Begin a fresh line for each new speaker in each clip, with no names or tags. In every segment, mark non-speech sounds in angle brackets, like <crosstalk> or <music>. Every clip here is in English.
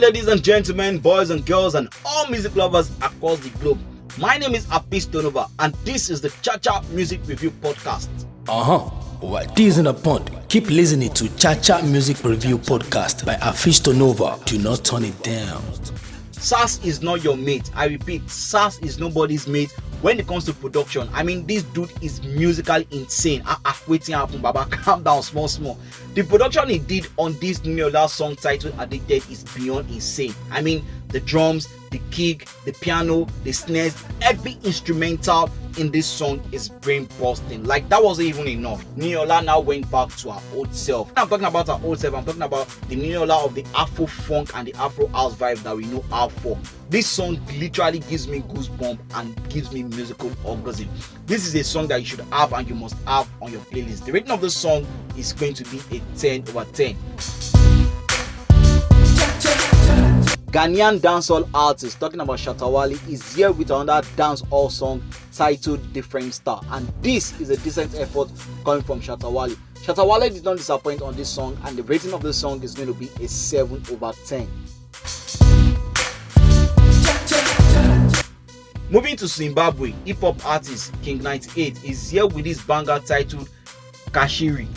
day, ladies and gentlemen, boys and girls, and all music lovers across the globe. My name is Apis Donova, and this is the Cha Cha Music Review Podcast.
Uh huh. What is in a pond? Keep listening to Cha Music Review Podcast by Afisto Tonova. Do not turn it down.
Sarz is not your mate. I repeat, Sarz is nobody's mate when it comes to production. I mean, this dude is musically insane. Ah, ah, waiting happen, Baba. <laughs> Calm down, small, small. The production he did on this new last song titled Addicted is beyond insane. I mean, the drums, the kick, the piano, the snares, every instrumental in this song is brain busting. Like that wasn't even enough. Niniola now went back to her old self. I'm talking about her old self. I'm talking about the Niniola of the Afro funk and the Afro house vibe that we know her for. This song literally gives me goosebumps and gives me musical orgasm. This is a song that you should have and you must have on your playlist. The rating of the song is going to be a 10 over 10. Ghanaian dancehall artist talking about Shatta Wale is here with another dancehall song titled Different Star, and this is a decent effort coming from Shatta Wale. Shatta Wale did not disappoint on this song, and the rating of the song is going to be a 7 over 10. Moving to Zimbabwe, hip hop artist King 98 is here with his banger titled Kashiri,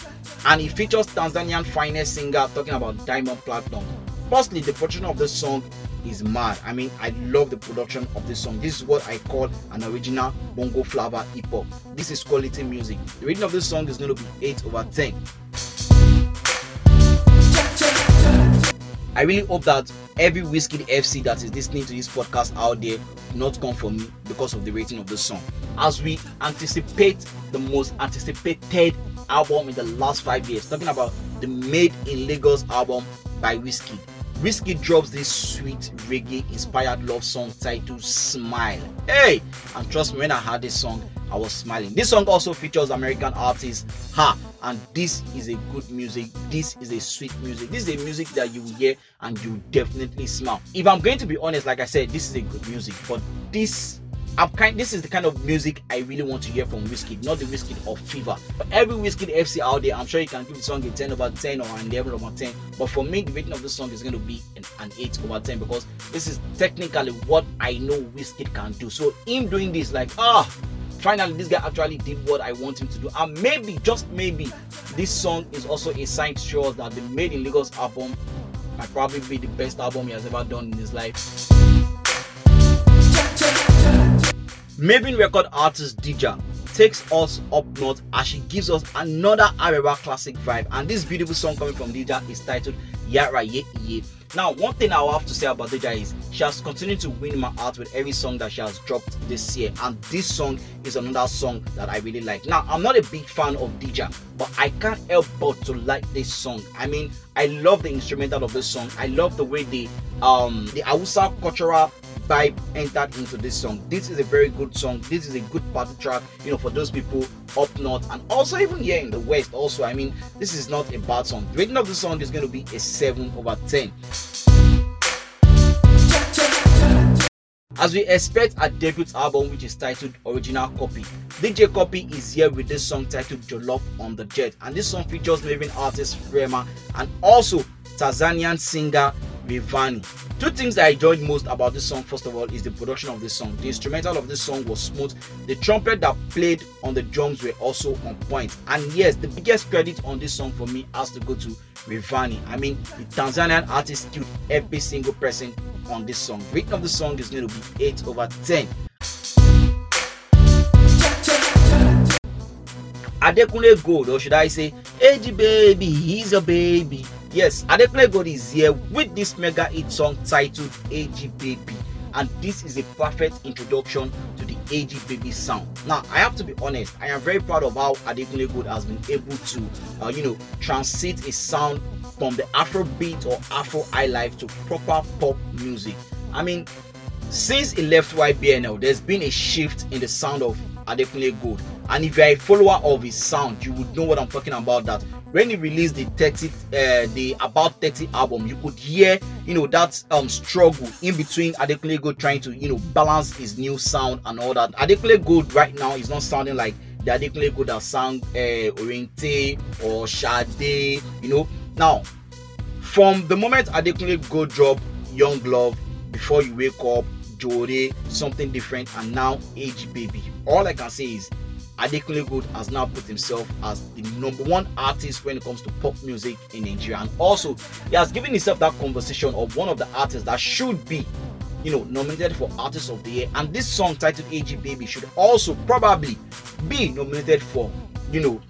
and he features Tanzanian finest singer talking about Diamond Platnumz. Firstly, the production of this song is mad. I mean, I love the production of this song. This is what I call an original bongo flavor hip hop. This is quality music. The rating of this song is going to be 8 over 10. I really hope that every Wizkid FC that is listening to this podcast out there not come for me because of the rating of the song. As we anticipate the most anticipated album in the last five years, talking about the Made in Lagos album by Wizkid. Wizkid drops this sweet reggae inspired love song titled Smile. Hey! And trust me, when I heard this song, I was smiling. This song also features American artist H.E.R., and this is a good music. This is a sweet music. This is a music that you will hear and you definitely smile. If I'm going to be honest, like I said, this is a good music, but this I'm kind. This is the kind of music I really want to hear from Wizkid, not the Wizkid of Fever. But every Wizkid FC out there, I'm sure you can give the song a 10 over 10 or an 11 over 10. But for me, the rating of this song is going to be an, an 8 over 10 because this is technically what I know Wizkid can do. So him doing this, like ah, finally this guy actually did what I want him to do. And maybe, just maybe, this song is also a sign to show us that the Made in Lagos album might probably be the best album he has ever done in his life. Mavin record artist Dija takes us up north as she gives us another Arewa classic vibe. And this beautiful song coming from Dija is titled Yara Ye Ye. Now, one thing I have to say about Dija is she has continued to win my heart with every song that she has dropped this year, and this song is another song that I really like. Now, I'm not a big fan of Dija, but I can't help but to like this song. I mean, I love the instrumental of this song. I love the way the um the Hausa cultural vibe entered into this song. This is a very good song. This is a good party track, you know, for those people up north and also even here in the west. Also, I mean, this is not a bad song. The rating of the song is going to be a 7 over 10. As we expect a debut album which is titled Original Copy, DJ Cuppy is here with this song titled Jollof on the Jet, and this song features Mavin artist Rema and also Tanzanian singer Rayvanny. Two things that I enjoyed most about this song, first of all, is the production of this song. The instrumental of this song was smooth. The trumpet that played on the drums were also on point. And yes, the biggest credit on this song for me has to go to Rayvanny. I mean, the Tanzanian artist killed every single person on this song. Rating of the song is going to be 8 over 10. Adekunle Gold, or should I say, AG Baby, he's a baby. Yes, Adekunle Gold is here with this mega hit song titled AG Baby, and this is a perfect introduction to the AG Baby sound. Now, I have to be honest, I am very proud of how Adekunle Gold has been able to, uh, you know, transit a sound from the Afro beat or Afro high life to proper pop music. I mean, since he left YBNL, there's been a shift in the sound of Adekunle Gold. And if you're a follower of his sound, you would know what I'm talking about. That when he released the 30, uh, the About 30 album, you could hear, you know, that um struggle in between Adekunle Gold trying to, you know, balance his new sound and all that. Adekunle Gold right now is not sounding like the Adekunle Gold that sang uh, Orente or Sade, you know. Now, from the moment Adekunle Gold drop Young Love, Before You Wake Up, Jore, Something Different, and now AG Baby. All I can say is Adekunle has now put himself as the number one artist when it comes to pop music in Nigeria, and also he has given himself that conversation of one of the artists that should be, you know, nominated for Artist of the Year. And this song titled "AG Baby" should also probably be nominated for, you know,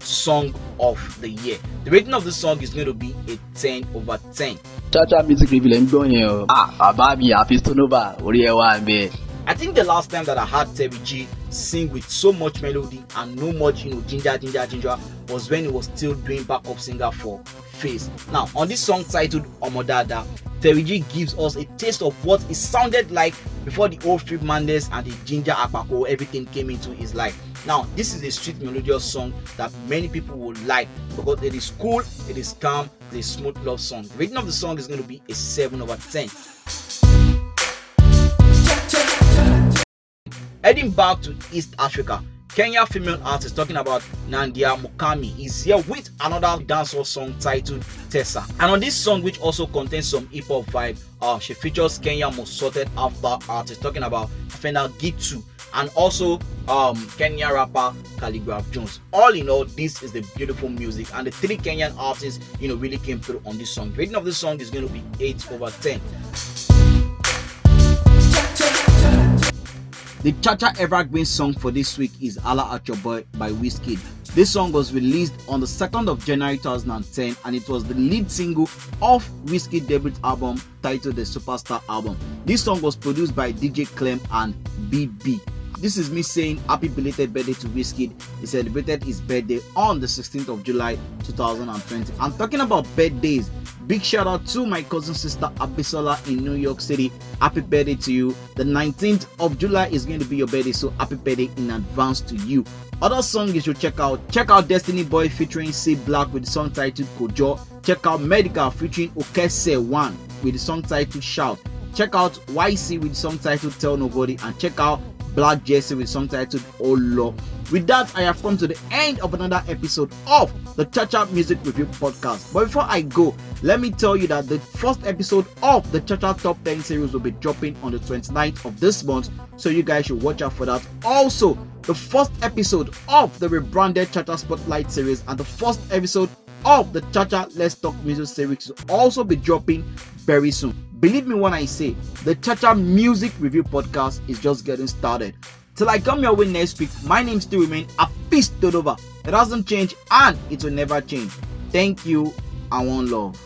Song of the Year. The rating of the song is going to be a 10 over 10.
Chacha music review lẹ́ ń gbọ́ yẹn o. Ah, ẹ wà ń bẹ.
I think the last time that I had Terry G sing with so much melody and no much, you know, ginger, ginger, ginger was when he was still doing backup singer for Face. Now, on this song titled Omodada, Terry G gives us a taste of what it sounded like before the old Flip Mandes and the Ginger Akpako everything came into his life. Now, this is a street melodious song that many people will like because it is cool, it is calm, it is smooth love song. The rating of the song is going to be a 7 over 10. Heading back to East Africa, Kenya female artist talking about Nadia Mukami is here with another dancehall song titled Tessa. And on this song, which also contains some hip hop vibe, uh, she features Kenya most sorted after artist talking about Fena Gitu and also um, Kenya rapper Khaligraph Jones. All in all, this is the beautiful music, and the three Kenyan artists, you know, really came through on this song. Rating of this song is going to be 8 over 10. The Chacha Evergreen song for this week is Holla at Your Boy by Wizkid. This song was released on the 2nd of January 2010 and it was the lead single of Wizkid debut album titled The Superstar Album. This song was produced by DJ Clem and BB. This is me saying happy belated birthday to Wizkid. He celebrated his birthday on the 16th of July 2020. I'm talking about birthdays. Big shout out to my cousin sister Abisola in New York City. Happy birthday to you. The 19th of July is going to be your birthday, so happy birthday in advance to you. Other song you should check out. Check out Destiny Boy featuring C Black with the song titled Kojo. Check out Medikal featuring Okese One with the song titled Shout. Check out Ycee with the song titled Tell Nobody and check out Black Jesse with song titled Olo. With that, I have come to the end of another episode of the Chacha Music Review Podcast. But before I go, let me tell you that the first episode of the Chacha Top 10 series will be dropping on the 29th of this month, so you guys should watch out for that. Also, the first episode of the rebranded Chacha Spotlight series and the first episode of the Chacha Let's Talk Music series will also be dropping very soon. Believe me when I say the Chacha Music Review Podcast is just getting started. Till I come your way next week, my name still remain Afis Dodova. It hasn't changed and it will never change. Thank you and one love.